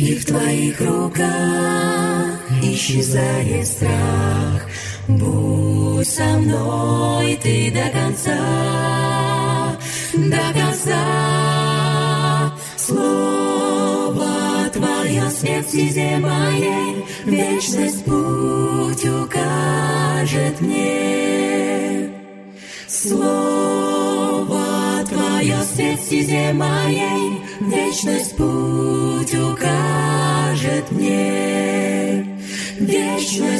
И в Твоих руках исчезает страх. Будь со мной Ты до конца, до конца. Слово Твое свет стезе моей, Вечность путь укажет мне. Слово Твое свет стезе моей, Вечность путь Вечность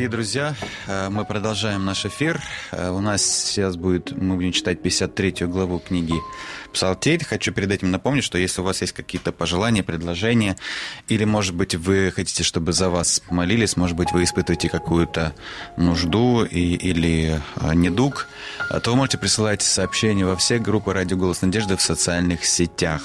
Дорогие друзья, э, мы продолжаем наш эфир. Э, У нас сейчас будет, мы будем читать 53 главу книги Псалтирь. Хочу перед этим напомнить, что если у вас есть какие-то пожелания, предложения, или, может быть, вы хотите, чтобы за вас молились, может быть, вы испытываете какую-то нужду и, или э, недуг, то вы можете присылать сообщения во все группы «Радио Голос Надежды» в социальных сетях.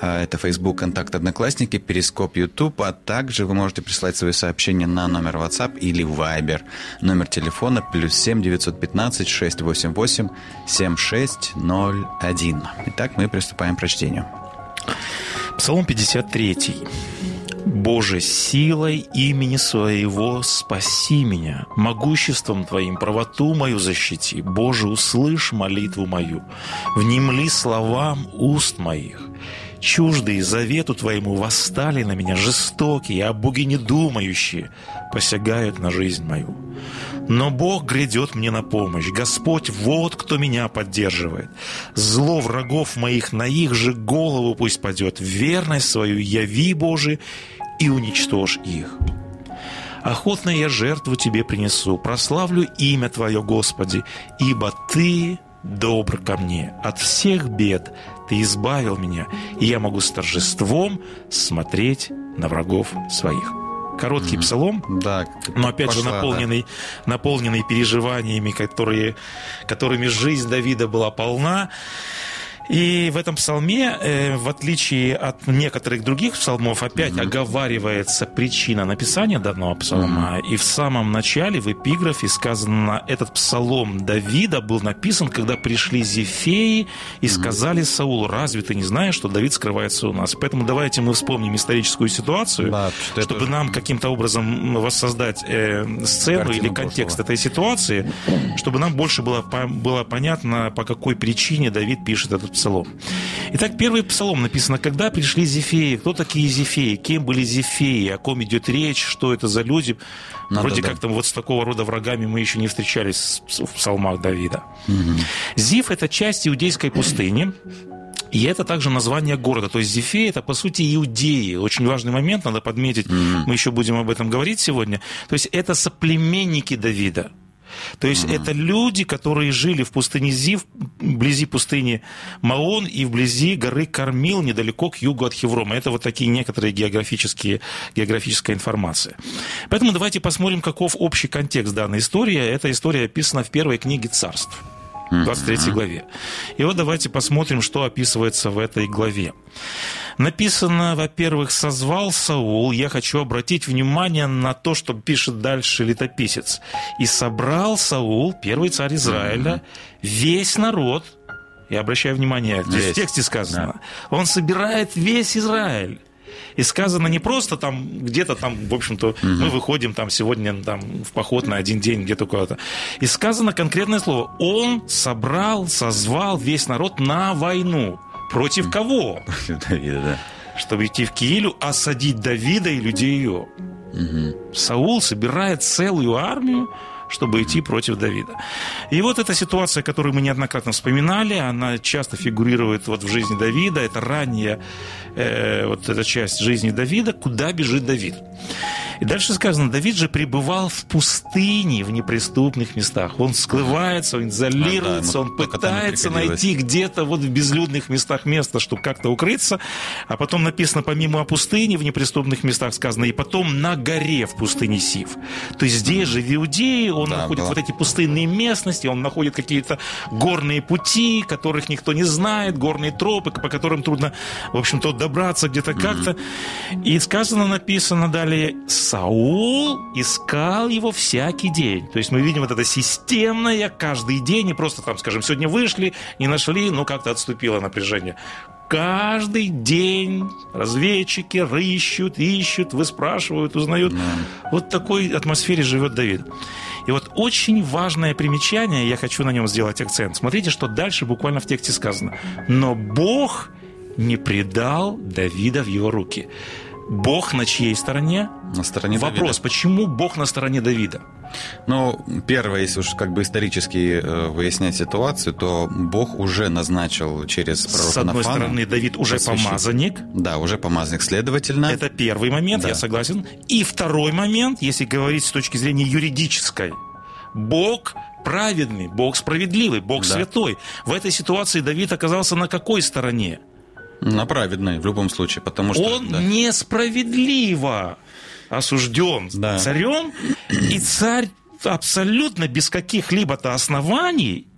Э, Это Facebook, Контакт, Одноклассники, Перископ, YouTube, а также вы можете присылать свои сообщения на номер WhatsApp или Viber. Номер телефона плюс 7 915 688 7601. Итак, мы приступаем к прочтению. Псалом 53. «Боже, силой имени Своего спаси меня, могуществом Твоим правоту мою защити. Боже, услышь молитву мою, внемли словам уст моих. Чуждые завету Твоему восстали на меня, жестокие, а боги недумающие посягают на жизнь мою. Но Бог грядет мне на помощь. Господь, вот кто меня поддерживает. Зло врагов моих на их же голову пусть падет. Верность свою яви, Боже, и уничтожь их. Охотно я жертву Тебе принесу, прославлю имя Твое, Господи, ибо Ты добр ко мне. От всех бед Ты избавил меня, и я могу с торжеством смотреть на врагов своих. Короткий псалом, Да, но опять же пошла, да. наполненный, наполненный переживаниями, которые, которыми жизнь Давида была полна. И в этом псалме, э, в отличие от некоторых других псалмов, опять оговаривается причина написания данного псалма. И в самом начале, в эпиграфе сказано, этот псалом Давида был написан, когда пришли Зефеи и сказали Саулу, разве ты не знаешь, что Давид скрывается у нас? Поэтому давайте мы вспомним историческую ситуацию, Да, что чтобы уже- нам каким-то образом воссоздать э, сцену Картину или контекст прошлого. этой ситуации, чтобы нам больше было, по- было понятно, по какой причине Давид пишет этот псалом. Итак, первый псалом написано, когда пришли Зефеи, кто такие Зефеи, кем были Зефеи, о ком идет речь, что это за люди. Надо, Вроде да. как-то вот с такого рода врагами мы еще не встречались в псалмах Давида. Зиф – это часть иудейской пустыни, и это также название города. То есть Зефея – это, по сути, иудеи. Очень важный момент, надо подметить. Мы еще будем об этом говорить сегодня. То есть это соплеменники Давида. То есть это люди, которые жили в пустыне Зив, вблизи пустыни Маон и вблизи горы Кормил, недалеко к югу от Хеврома. Это вот такие некоторые географические, географическая информация. Поэтому давайте посмотрим, каков общий контекст данной истории. Эта история описана в первой книге царств. В 23 главе. И вот давайте посмотрим, что описывается в этой главе. Написано, во-первых, «созвал Саул». Я хочу обратить внимание на то, что пишет дальше летописец. «И собрал Саул, первый царь Израиля, весь народ». Я обращаю внимание, здесь в тексте сказано. Он собирает весь Израиль. И сказано не просто там где-то там, в общем-то, угу. мы выходим там сегодня там в поход на один день где-то куда-то. И сказано конкретное слово. Он собрал, созвал весь народ на войну. Против кого? Против Давида, да. Чтобы идти в Киилю, осадить Давида и людей ее. Угу. Саул собирает целую армию, чтобы идти против Давида. И вот эта ситуация, которую мы неоднократно вспоминали, она часто фигурирует вот в жизни Давида. Это ранняя э, вот эта часть жизни Давида, куда бежит Давид. И дальше сказано, Давид же пребывал в пустыне, в неприступных местах. Он скрывается, он изолируется, а, да, он пытается найти где-то вот в безлюдных местах место, чтобы как-то укрыться. А потом написано, помимо о пустыне, в неприступных местах сказано, и потом на горе в пустыне Сив. То есть здесь же в Иудее он да, находит была. вот эти пустынные местности, он находит какие-то горные пути, которых никто не знает, горные тропы, по которым трудно, в общем-то, добраться где-то как-то. И сказано, написано далее, Саул искал его всякий день. То есть мы видим вот это системное каждый день, не просто там, скажем, сегодня вышли, не нашли, ну как-то отступило напряжение. Каждый день разведчики рыщут, ищут, выспрашивают, узнают. Да. Вот в такой атмосфере живет Давид. И вот очень важное примечание, я хочу на нем сделать акцент. Смотрите, что дальше буквально в тексте сказано. Но Бог не предал Давида в его руки. Бог на чьей стороне? На стороне Вопрос, Давида. почему Бог на стороне Давида? Ну, первое, если уж как бы исторически э, выяснять ситуацию, то Бог уже назначил через пророка С одной Нафана, стороны, Давид уже помазанник. Да, уже помазанник, следовательно. Это первый момент, да. я согласен. И второй момент, если говорить с точки зрения юридической. Бог праведный, Бог справедливый, Бог да. святой. В этой ситуации Давид оказался на какой стороне? На праведной, в любом случае, потому что... Он да. несправедливо осужден да. царем, и царь абсолютно без каких-либо-то оснований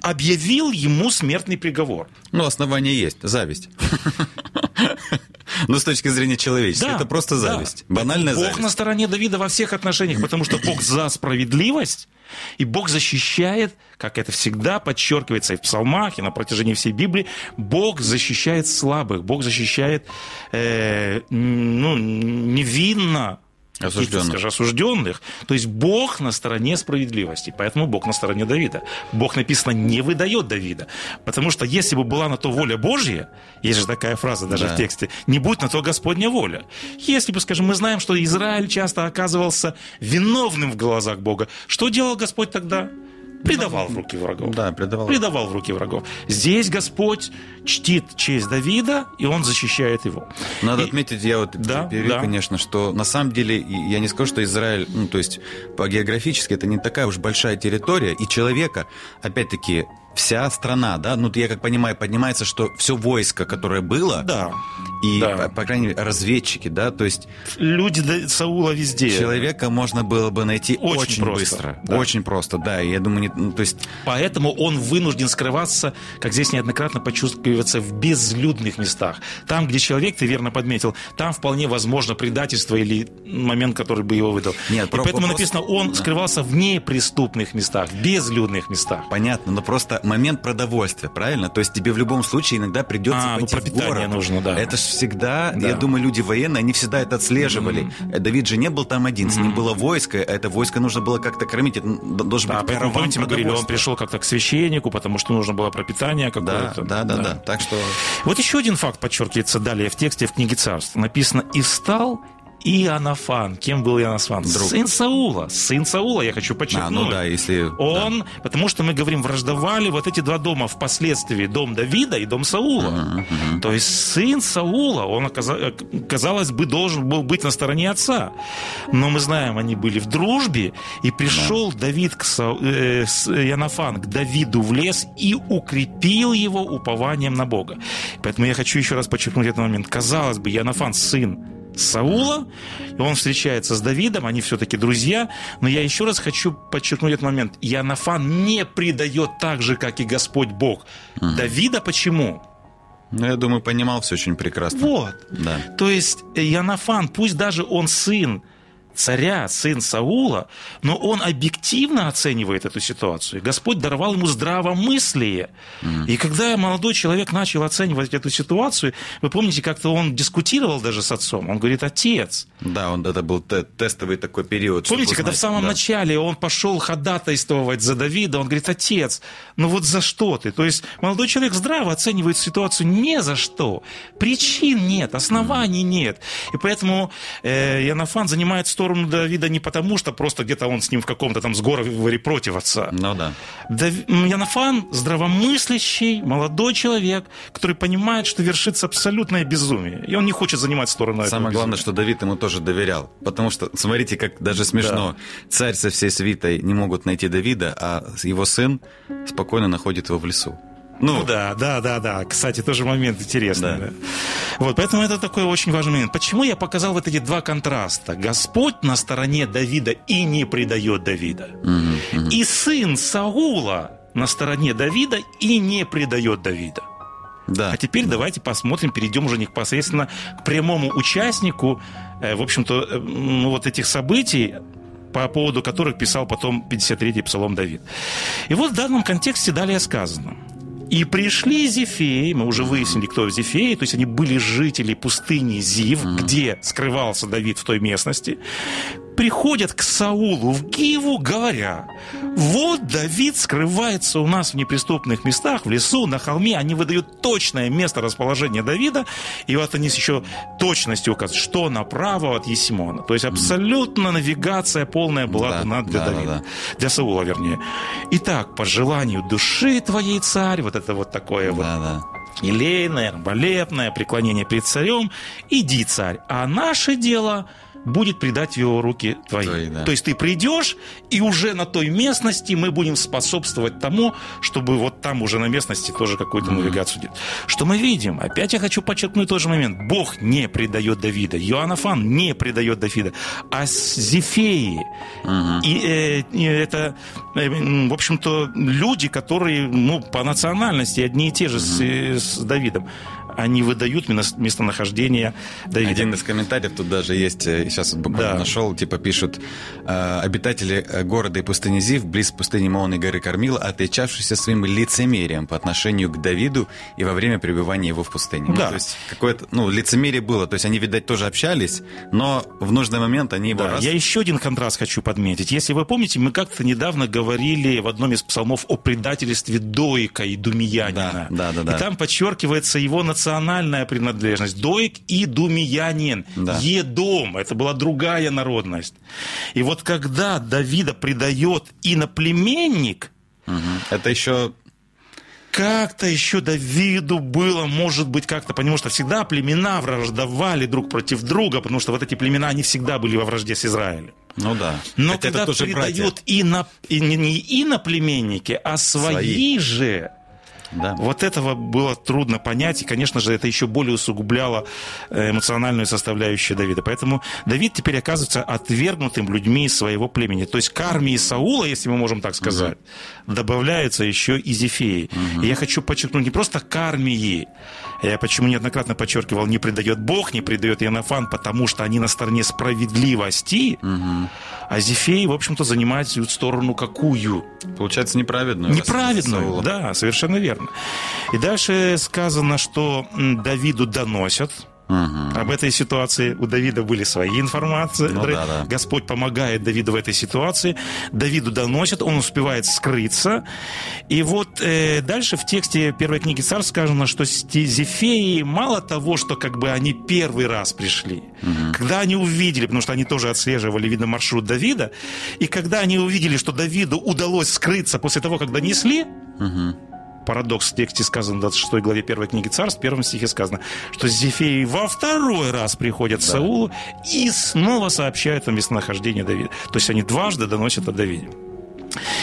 объявил ему смертный приговор. Ну, основание есть, зависть. Ну, с точки зрения человеческой, да, это просто зависть. Да. Банальная Бог зависть. на стороне Давида во всех отношениях, потому что Бог за справедливость, и Бог защищает, как это всегда подчеркивается и в псалмах, и на протяжении всей Библии, Бог защищает слабых, Бог защищает э, ну, невинно осужденных. Скажи, осужденных. То есть Бог на стороне справедливости, поэтому Бог на стороне Давида. Бог написано не выдает Давида, потому что если бы была на то воля Божья, есть же такая фраза даже да. в тексте, не будет на то Господня воля. Если бы, скажем, мы знаем, что Израиль часто оказывался виновным в глазах Бога, что делал Господь тогда? Предавал в руки врагов. Да, предавал. Предавал в руки врагов. Здесь Господь чтит честь Давида, и он защищает его. Надо и... отметить, я вот да, перевью, да. конечно, что на самом деле, я не скажу, что Израиль, ну, то есть по географически это не такая уж большая территория, и человека, опять-таки, вся страна, да, ну, я как понимаю, поднимается, что все войско, которое было, да. и, да. По, по крайней мере, разведчики, да, то есть... Люди Саула везде. Человека можно было бы найти очень, очень просто, быстро. Да. Очень просто, да, и я думаю, не, ну, то есть... Поэтому он вынужден скрываться, как здесь неоднократно почувствуется, в безлюдных местах. Там, где человек, ты верно подметил, там вполне возможно предательство или момент, который бы его выдал. Нет, и поэтому вопрос... написано, он да. скрывался в неприступных местах, в безлюдных местах. Понятно, но просто момент продовольствия, правильно? То есть тебе в любом случае иногда придется а, пойти ну, в город. нужно, да. Это же всегда, да. я думаю, люди военные, они всегда это отслеживали. Mm-hmm. Давид же не был там один, mm-hmm. с ним было войско, а это войско нужно было как-то кормить, это должен да, быть поэтому, помните, мы говорили, он пришел как-то к священнику, потому что нужно было пропитание какое-то. Да, да, да, да, Так что... Вот еще один факт подчеркивается далее в тексте в книге царств. Написано «И встал Иоаннафан. Кем был Иоаннафан? Друг. Сын Саула. Сын Саула, я хочу подчеркнуть. А, ну да, если... Он, да. потому что мы говорим, враждовали вот эти два дома впоследствии. Дом Давида и дом Саула. Uh-huh, uh-huh. То есть сын Саула, он, казалось бы, должен был быть на стороне отца. Но мы знаем, они были в дружбе. И пришел да. Давид к Са... э, Иоаннафан к Давиду в лес и укрепил его упованием на Бога. Поэтому я хочу еще раз подчеркнуть этот момент. Казалось бы, Иоаннафан сын Саула, и он встречается с Давидом, они все-таки друзья, но я еще раз хочу подчеркнуть этот момент. Иоаннафан не предает так же, как и Господь Бог. Угу. Давида почему? Ну, я думаю, понимал все очень прекрасно. Вот. Да. То есть Иоаннафан, пусть даже он сын царя, сын Саула, но он объективно оценивает эту ситуацию. Господь даровал ему здравомыслие. Mm. И когда молодой человек начал оценивать эту ситуацию, вы помните, как-то он дискутировал даже с отцом. Он говорит, отец. Да, он, это был тестовый такой период. Помните, когда в самом да. начале он пошел ходатайствовать за Давида, он говорит, отец, ну вот за что ты? То есть молодой человек здраво оценивает ситуацию не за что. Причин нет, оснований mm. нет. И поэтому э, Янафан занимает сторону сторону Давида не потому, что просто где-то он с ним в каком-то там сговоре против отца. Ну да. Дав... Янафан здравомыслящий, молодой человек, который понимает, что вершится абсолютное безумие. И он не хочет занимать сторону Самое главное, что Давид ему тоже доверял. Потому что, смотрите, как даже смешно. Да. Царь со всей свитой не могут найти Давида, а его сын спокойно находит его в лесу. Ну, ну да, да, да, да. Кстати, тоже момент интересный. Да. Да. Вот, поэтому это такой очень важный момент. Почему я показал вот эти два контраста? Господь на стороне Давида и не предает Давида. Угу, угу. И сын Саула на стороне Давида и не предает Давида. Да. А теперь да. давайте посмотрим, перейдем уже непосредственно к прямому участнику, э, в общем-то, э, ну, вот этих событий, по поводу которых писал потом 53-й псалом Давид. И вот в данном контексте далее сказано – и пришли Зефеи, мы уже выяснили, кто Зефеи, то есть они были жители пустыни Зив, mm. где скрывался Давид в той местности приходят к Саулу в Гиву, говоря, вот Давид скрывается у нас в неприступных местах, в лесу, на холме, они выдают точное место расположения Давида, и вот они еще точностью указывают, что направо от Есимона. То есть абсолютно навигация полная была да, для да, Давида, да, да. для Саула, вернее. Итак, по желанию души твоей царь, вот это вот такое да, вот да. елейное, арбалетное преклонение перед царем, иди, царь, а наше дело – будет предать в его руки твои. твои да. То есть ты придешь, и уже на той местности мы будем способствовать тому, чтобы вот там уже на местности тоже какую-то mm-hmm. навигацию делать. Что мы видим? Опять я хочу подчеркнуть тот же момент. Бог не предает Давида. Иоаннафан не предает Давида. А Зефеи, mm-hmm. и, э, это, э, в общем-то, люди, которые ну, по национальности одни и те же mm-hmm. с, с Давидом они выдают местонахождение Давида. Один из комментариев тут даже есть, э, сейчас буквально да. нашел, типа пишут, «Э, обитатели э, города и пустыни Зив, близ пустыни Моон и горы Кормила, отличавшиеся своим лицемерием по отношению к Давиду и во время пребывания его в пустыне. Ну, да. Ну, то есть какое-то, ну, лицемерие было, то есть они, видать, тоже общались, но в нужный момент они его да. раз... Я еще один контраст хочу подметить. Если вы помните, мы как-то недавно говорили в одном из псалмов о предательстве Доика и Думиянина. Да, да, да. да. И там подчеркивается его национальность национальная принадлежность. Доик и думиянин. Да. Едом. Это была другая народность. И вот когда Давида предает иноплеменник... Угу. Это еще как-то еще Давиду было, может быть, как-то, потому что всегда племена враждовали друг против друга, потому что вот эти племена, они всегда были во вражде с Израилем. Ну да. Но Хотя когда предают ино, и, не иноплеменники, а свои, свои. же, да. Вот этого было трудно понять, и, конечно же, это еще более усугубляло э, эмоциональную составляющую Давида. Поэтому Давид теперь оказывается отвергнутым людьми своего племени. То есть к армии Саула, если мы можем так сказать, угу. добавляются еще и Зефеи. Угу. И я хочу подчеркнуть не просто к армии, я почему неоднократно подчеркивал, не предает Бог, не предает Янафан, потому что они на стороне справедливости, угу. а Зефеи, в общем-то, занимают сторону какую? Получается, неправедную. Неправедную, да, совершенно верно. И дальше сказано, что Давиду доносят, Угу. Об этой ситуации у Давида были свои информации. Ну, да, да. Господь помогает Давиду в этой ситуации. Давиду доносят, он успевает скрыться. И вот э, дальше в тексте первой книги Царств сказано, что Зефеи мало того, что как бы они первый раз пришли, угу. когда они увидели, потому что они тоже отслеживали, видно, маршрут Давида, и когда они увидели, что Давиду удалось скрыться после того, как донесли, угу парадокс в тексте сказан в 26 главе первой книги Царств, в первом стихе сказано, что Зефеи во второй раз приходят да. к Саулу и снова сообщают о местонахождении Давида. То есть они дважды доносят о Давиде.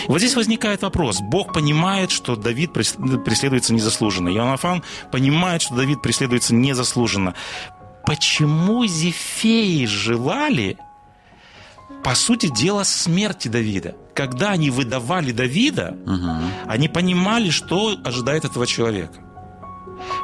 Вот здесь возникает вопрос. Бог понимает, что Давид преследуется незаслуженно. Иоаннафан понимает, что Давид преследуется незаслуженно. почему Зефеи желали, по сути дела, смерти Давида. Когда они выдавали Давида, Мгм. они понимали, что ожидает этого человека.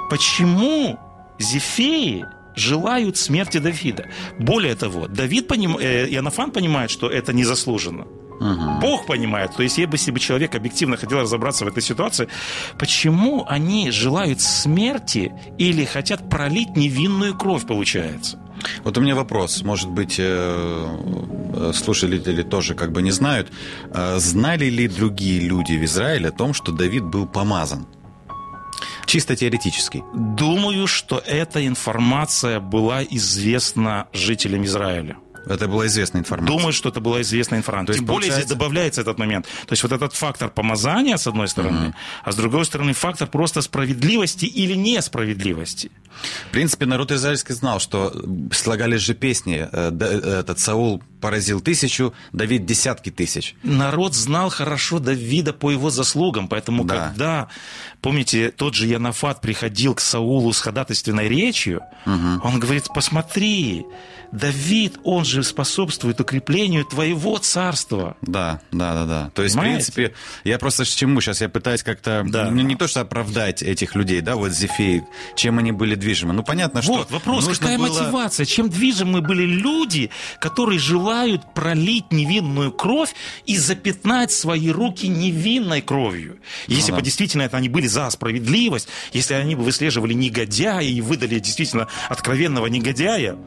Почему Зефеи желают смерти Давида? Более того, Давид поним... э, Иоаннафан понимает, что это незаслуженно. Мгм. Бог понимает. То есть, если бы человек объективно хотел разобраться в этой ситуации, почему они желают смерти или хотят пролить невинную кровь, получается? Вот у меня вопрос. Может быть, э, э, слушатели тоже как бы не знают. Э, Знали ли другие люди в Израиле о том, что Давид был помазан? Чисто теоретически. Думаю, что эта информация была известна жителям Израиля. Это была известная информация. Думаю, что это была известная информация. То есть, Тем более здесь получается- добавляется этот момент. То есть вот этот фактор помазания, с одной стороны, а с другой стороны фактор просто справедливости или несправедливости. В принципе, народ израильский знал, что слагались же песни. э, э, Этот Саул поразил тысячу, Давид десятки тысяч. Народ знал хорошо Давида по его заслугам, поэтому Да. когда, помните, тот же Янафат приходил к Саулу с ходатайственной речью, он говорит, посмотри, Давид, он же способствует укреплению твоего царства. Да, да, да, да. То есть, Понимаете? в принципе, я просто к чему сейчас я пытаюсь как-то, Да. ну, не то что оправдать этих людей, да, вот Зефеи, чем они были движимы. Ну, понятно, что... Вот вопрос, какая было- мотивация? Чем движимы были люди, которые желают пролить невинную кровь и запятнать свои руки невинной кровью? Если Ну бы да. действительно это они были за справедливость, если они бы выслеживали негодяя и выдали действительно откровенного негодяя,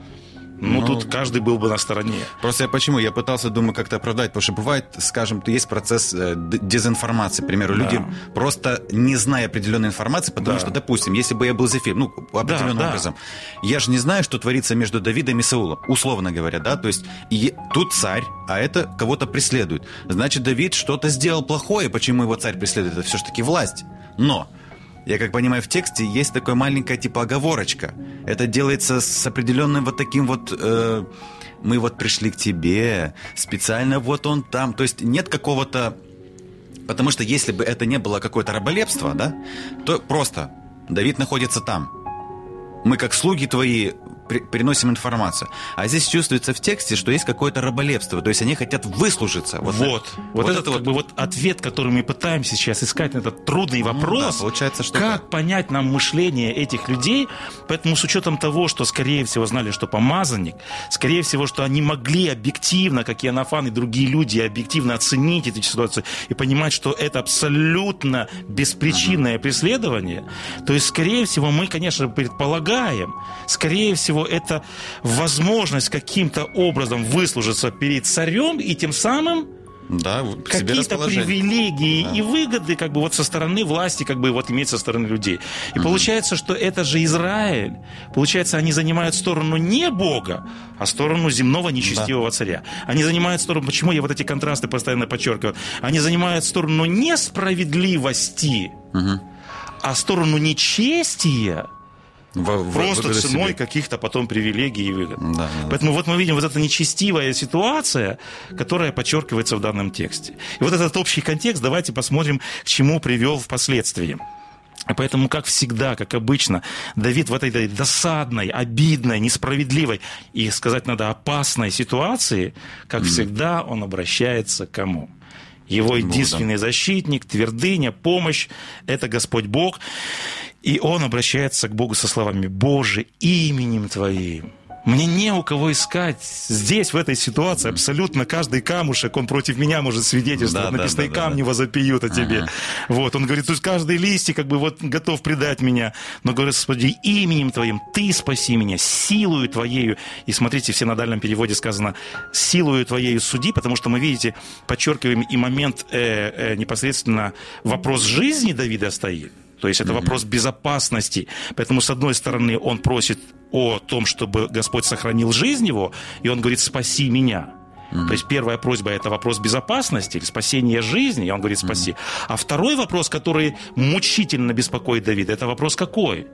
ну, Ну, тут каждый был бы на стороне. Просто я почему? Я пытался, думаю, как-то оправдать, потому что бывает, скажем, есть процесс э, дезинформации. К примеру, Да. люди просто не зная определенной информации, потому Да. что, допустим, если бы я был Зефир, ну, определенным да. образом, я же не знаю, что творится между Давидом и Саулом, условно говоря, да, то есть и тут царь, а это кого-то преследует. Значит, Давид что-то сделал плохое, почему его царь преследует? Это все-таки власть. Но я как понимаю, в тексте есть такая маленькая типа оговорочка. Это делается с определенным вот таким вот... э, мы вот пришли к тебе, специально вот он там. То есть нет какого-то... Потому что если бы это не было какое-то раболепство, да, то просто Давид находится там. Мы как слуги твои при- приносим информацию. А здесь чувствуется в тексте, что есть какое-то раболепство. То есть они хотят выслужиться. Вот, Вот, вот, вот этот это как бы вот ответ, который мы пытаемся сейчас искать на этот трудный вопрос. да, получается, что как понять нам мышление этих людей? Поэтому с учетом того, что скорее всего знали, что помазанник, скорее всего, что они могли объективно, как и Анафан и другие люди, объективно оценить эту ситуацию и понимать, что это абсолютно беспричинное преследование, то есть, скорее всего, мы, конечно, предполагаем, скорее всего, это возможность каким-то образом выслужиться перед царем и тем самым Да, какие-то привилегии Да. и выгоды как бы вот со стороны власти как бы вот иметь со стороны людей. И получается, что это же Израиль. Получается, они занимают сторону не Бога, а сторону земного нечестивого царя. Они занимают сторону, почему я вот эти контрасты постоянно подчеркиваю, они занимают сторону несправедливости, Мгм. а сторону нечестия в- просто выгода ценой себе. каких-то потом привилегий и выгод. Да, да, да. Поэтому вот мы видим вот эта нечестивая ситуация, которая подчеркивается в данном тексте. И вот этот общий контекст давайте посмотрим, к чему привел впоследствии. И Поэтому, как всегда, как обычно, Давид в этой досадной, обидной, несправедливой и, сказать надо, опасной ситуации, как всегда, он обращается к кому? Его единственный защитник, твердыня, помощь – это Господь Бог. И он обращается к Богу со словами «Боже, именем Твоим». Мне не у кого искать. Здесь, в этой ситуации, абсолютно каждый камушек, он против меня может свидетельствовать. Да, Написано, и да, да, камни да. возопьют о тебе. Ага. Вот, он говорит, то есть каждый листик как бы вот готов предать меня. Но говорит, Господи, именем Твоим Ты спаси меня, силою Твоею. И смотрите, в синодальном переводе сказано, силою Твоею суди, потому что мы, видите, подчеркиваем и момент э, э, непосредственно вопрос жизни Давида стоит. То есть это вопрос безопасности. Поэтому, с одной стороны, он просит о том, чтобы Господь сохранил жизнь его, и он говорит, спаси меня. То есть первая просьба это вопрос безопасности или спасения жизни, и он говорит спаси. А второй вопрос, который мучительно беспокоит Давида, это вопрос какой?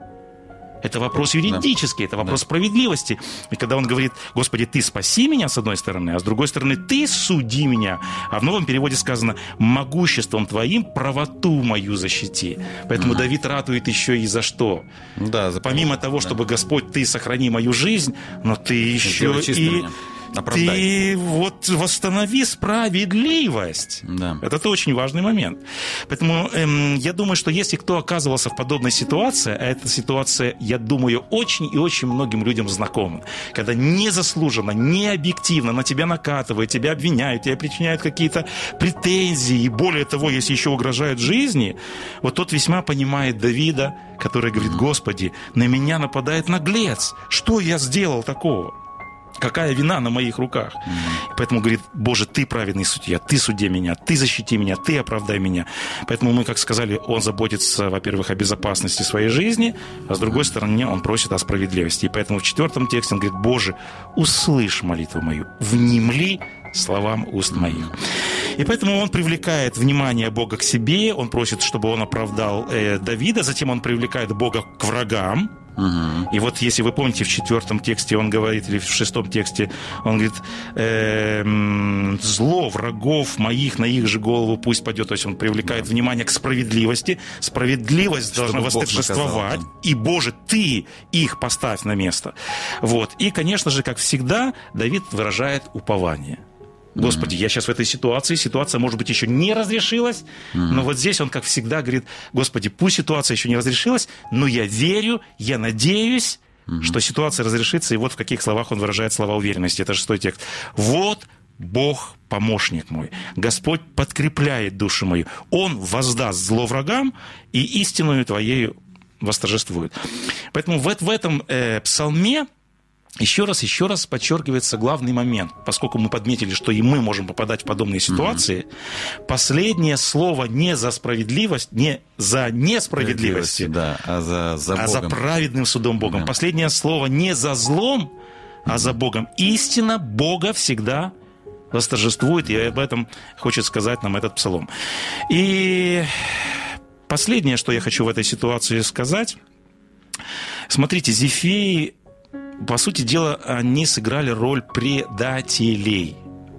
Это вопрос юридический, это вопрос Да. справедливости. И когда он говорит, Господи, ты спаси меня, с одной стороны, а с другой стороны, ты суди меня. А в новом переводе сказано, могуществом твоим правоту мою защити. Поэтому Давид ратует еще и за что? Да, за- Помимо того, да. чтобы, Господь, ты сохрани мою жизнь, но ты еще и... меня. Оправдай. Ты вот восстанови справедливость. Да. Это очень важный момент. Поэтому эм, я думаю, что если кто оказывался в подобной ситуации, а эта ситуация, я думаю, очень и очень многим людям знакома, когда незаслуженно, не объективно на тебя накатывают, тебя обвиняют, тебе причиняют какие-то претензии, и более того, если еще угрожают жизни, вот тот весьма понимает Давида, который говорит, Господи, на меня нападает наглец, что я сделал такого? Какая вина на моих руках? Поэтому говорит, Боже, ты праведный судья, ты суди меня, ты защити меня, ты оправдай меня. Поэтому мы, как сказали, он заботится, во-первых, о безопасности своей жизни, а с другой стороны, он просит о справедливости. И поэтому в четвертом тексте он говорит, Боже, услышь молитву мою, внемли словам уст моих. И поэтому он привлекает внимание Бога к себе, он просит, чтобы он оправдал э, Давида, затем он привлекает Бога к врагам, Мгм. и вот если вы помните, в четвертом тексте он говорит, или в шестом тексте, он говорит, эм, зло врагов моих на их же голову пусть пойдет. То есть он привлекает внимание к справедливости. Справедливость Чтобы должна восторжествовать. наказал, И, Боже, ты их поставь на место. Вот. И, конечно же, как всегда, Давид выражает упование. Господи, я сейчас в этой ситуации, ситуация, может быть, еще не разрешилась, но вот здесь он, как всегда, говорит, Господи, пусть ситуация еще не разрешилась, но я верю, я надеюсь, что ситуация разрешится, и вот в каких словах он выражает слова уверенности. Это шестой текст. Вот Бог помощник мой. Господь подкрепляет душу мою. Он воздаст зло врагам, и истинную твоею восторжествует. Поэтому в, в этом э, псалме еще раз, еще раз подчеркивается главный момент, поскольку мы подметили, что и мы можем попадать в подобные ситуации. Последнее слово не за справедливость, не за несправедливостью, Да, а за, за а за праведным судом Богом. Да. Последнее слово не за злом, а за Богом. Истина Бога всегда восторжествует, и об этом хочет сказать нам этот псалом. И последнее, что я хочу в этой ситуации сказать. Смотрите, Зефеи, по сути дела, они сыграли роль предателей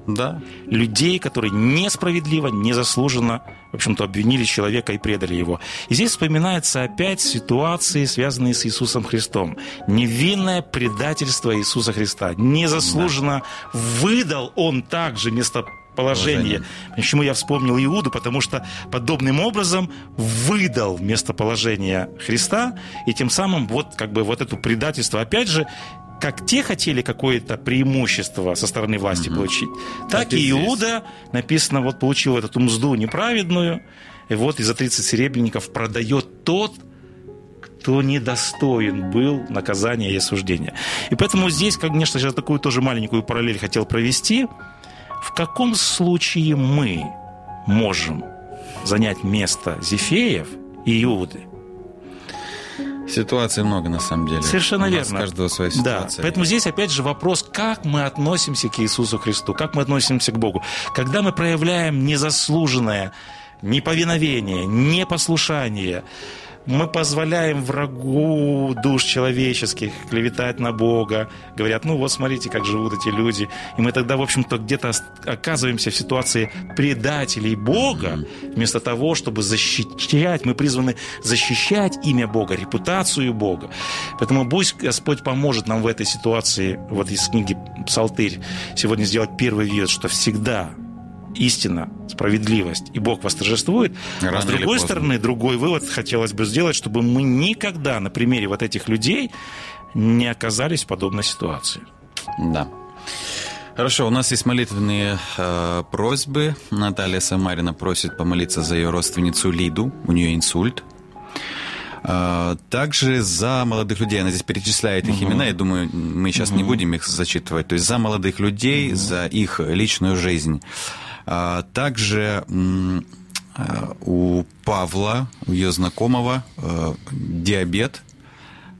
Да. людей, которые несправедливо, незаслуженно, в общем-то, обвинили человека и предали его. И здесь вспоминаются опять ситуации, связанные с Иисусом Христом. Невинное предательство Иисуса Христа. Незаслуженно выдал он также местоположение. Положение. Почему я вспомнил Иуду? Потому что подобным образом выдал местоположение Христа, и тем самым вот как бы вот это предательство, опять же, как те хотели какое-то преимущество со стороны власти получить, так, Так и и здесь. Иуда, написано, вот получил вот эту мзду неправедную, и вот и за 30 серебряников продает тот, кто недостоин был наказания и осуждения. И поэтому здесь, конечно же, такую тоже маленькую параллель хотел провести. В каком случае мы можем занять место Зефеев и Иуды? Ситуаций много, на самом деле. Совершенно У верно. У каждого своя Да, ситуация. поэтому здесь опять же вопрос, как мы относимся к Иисусу Христу, как мы относимся к Богу. Когда мы проявляем незаслуженное неповиновение, непослушание, мы позволяем врагу душ человеческих клеветать на Бога, говорят, ну вот смотрите, как живут эти люди. И мы тогда, в общем-то, где-то оказываемся в ситуации предателей Бога, вместо того, чтобы защищать, мы призваны защищать имя Бога, репутацию Бога. Поэтому пусть Господь поможет нам в этой ситуации, вот из книги Псалтырь, сегодня сделать первый вид, что всегда истина, справедливость и Бог восторжествует. Рано а с другой стороны, другой вывод хотелось бы сделать, чтобы мы никогда на примере вот этих людей не оказались в подобной ситуации. Да. Хорошо, у нас есть молитвенные э, просьбы. Наталья Самарина просит помолиться за ее родственницу Лиду. У нее инсульт. Э, Также за молодых людей, она здесь перечисляет их имена, я думаю, мы сейчас не будем их зачитывать. То есть за молодых людей, за их личную жизнь. А Также э, у Павла, у ее знакомого, э, диабет.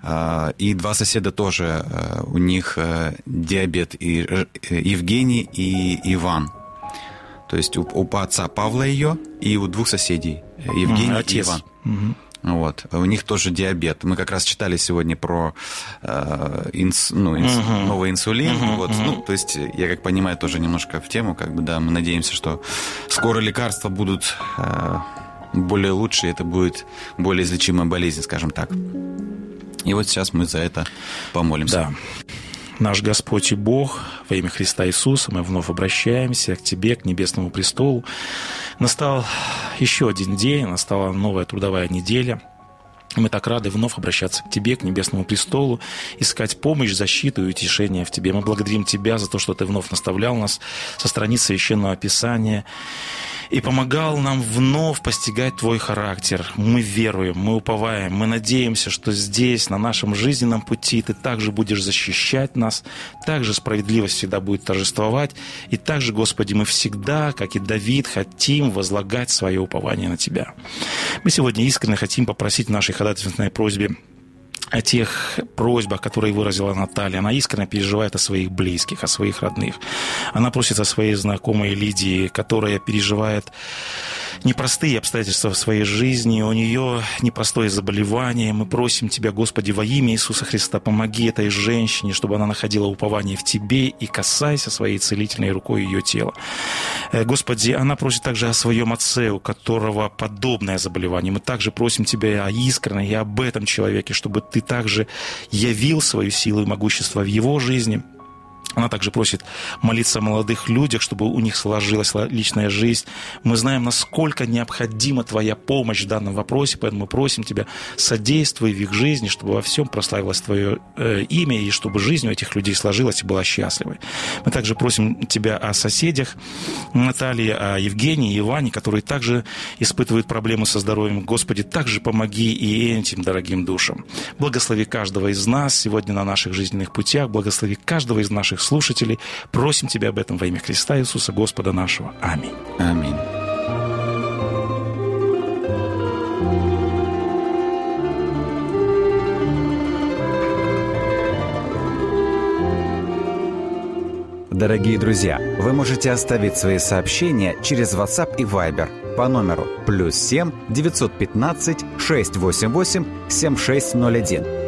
А, И два соседа тоже, э, у них э, диабет, и Евгений и Иван. То есть у, у отца Павла ее и у двух соседей, Евгений Мгм, и отец. Иван. Мгм. Вот. У них тоже диабет. Мы как раз читали сегодня про э, инс, ну, инс, uh-huh. новый инсулин. Uh-huh, вот. uh-huh. Ну, то есть, я как понимаю, тоже немножко в тему, как бы, да, мы надеемся, что скоро лекарства будут э, более лучшие, это будет более излечимая болезнь, скажем так. И вот сейчас мы за это помолимся. Да. Наш Господь и Бог, во имя Христа Иисуса, мы вновь обращаемся к Тебе, к Небесному престолу. Настал еще один день, настала новая трудовая неделя. Мы так рады вновь обращаться к Тебе, к Небесному престолу, искать помощь, защиту и утешение в Тебе. Мы благодарим Тебя за то, что Ты вновь наставлял нас со страниц Священного Писания и помогал нам вновь постигать Твой характер. Мы веруем, мы уповаем, мы надеемся, что здесь, на нашем жизненном пути, Ты также будешь защищать нас, также справедливость всегда будет торжествовать, и также, Господи, мы всегда, как и Давид, хотим возлагать свое упование на Тебя. Мы сегодня искренне хотим попросить в нашей ходатайственной просьбе о тех просьбах, которые выразила Наталья. Она искренне переживает о своих близких, о своих родных. Она просит о своей знакомой Лидии, которая переживает непростые обстоятельства в своей жизни, у нее непростое заболевание. Мы просим Тебя, Господи, во имя Иисуса Христа, помоги этой женщине, чтобы она находила упование в Тебе и касайся своей целительной рукой ее тела. Э, Господи, она просит также о своем отце, у которого подобное заболевание. Мы также просим Тебя о искренне и об этом человеке, чтобы Ты также явил свою силу и могущество в его жизни – она также просит молиться о молодых людях, чтобы у них сложилась личная жизнь. Мы знаем, насколько необходима Твоя помощь в данном вопросе, поэтому мы просим Тебя, содействуй в их жизни, чтобы во всем прославилось Твое э, имя, и чтобы жизнь у этих людей сложилась и была счастливой. Мы также просим Тебя о соседях Натальи, о Евгении Иване, которые также испытывают проблемы со здоровьем. Господи, также помоги и этим дорогим душам. Благослови каждого из нас сегодня на наших жизненных путях, благослови каждого из наших слушателей. Просим Тебя об этом во имя Христа Иисуса, Господа нашего. Аминь. Аминь. Дорогие друзья, вы можете оставить свои сообщения через WhatsApp и Viber по номеру плюс 7 915 688 7601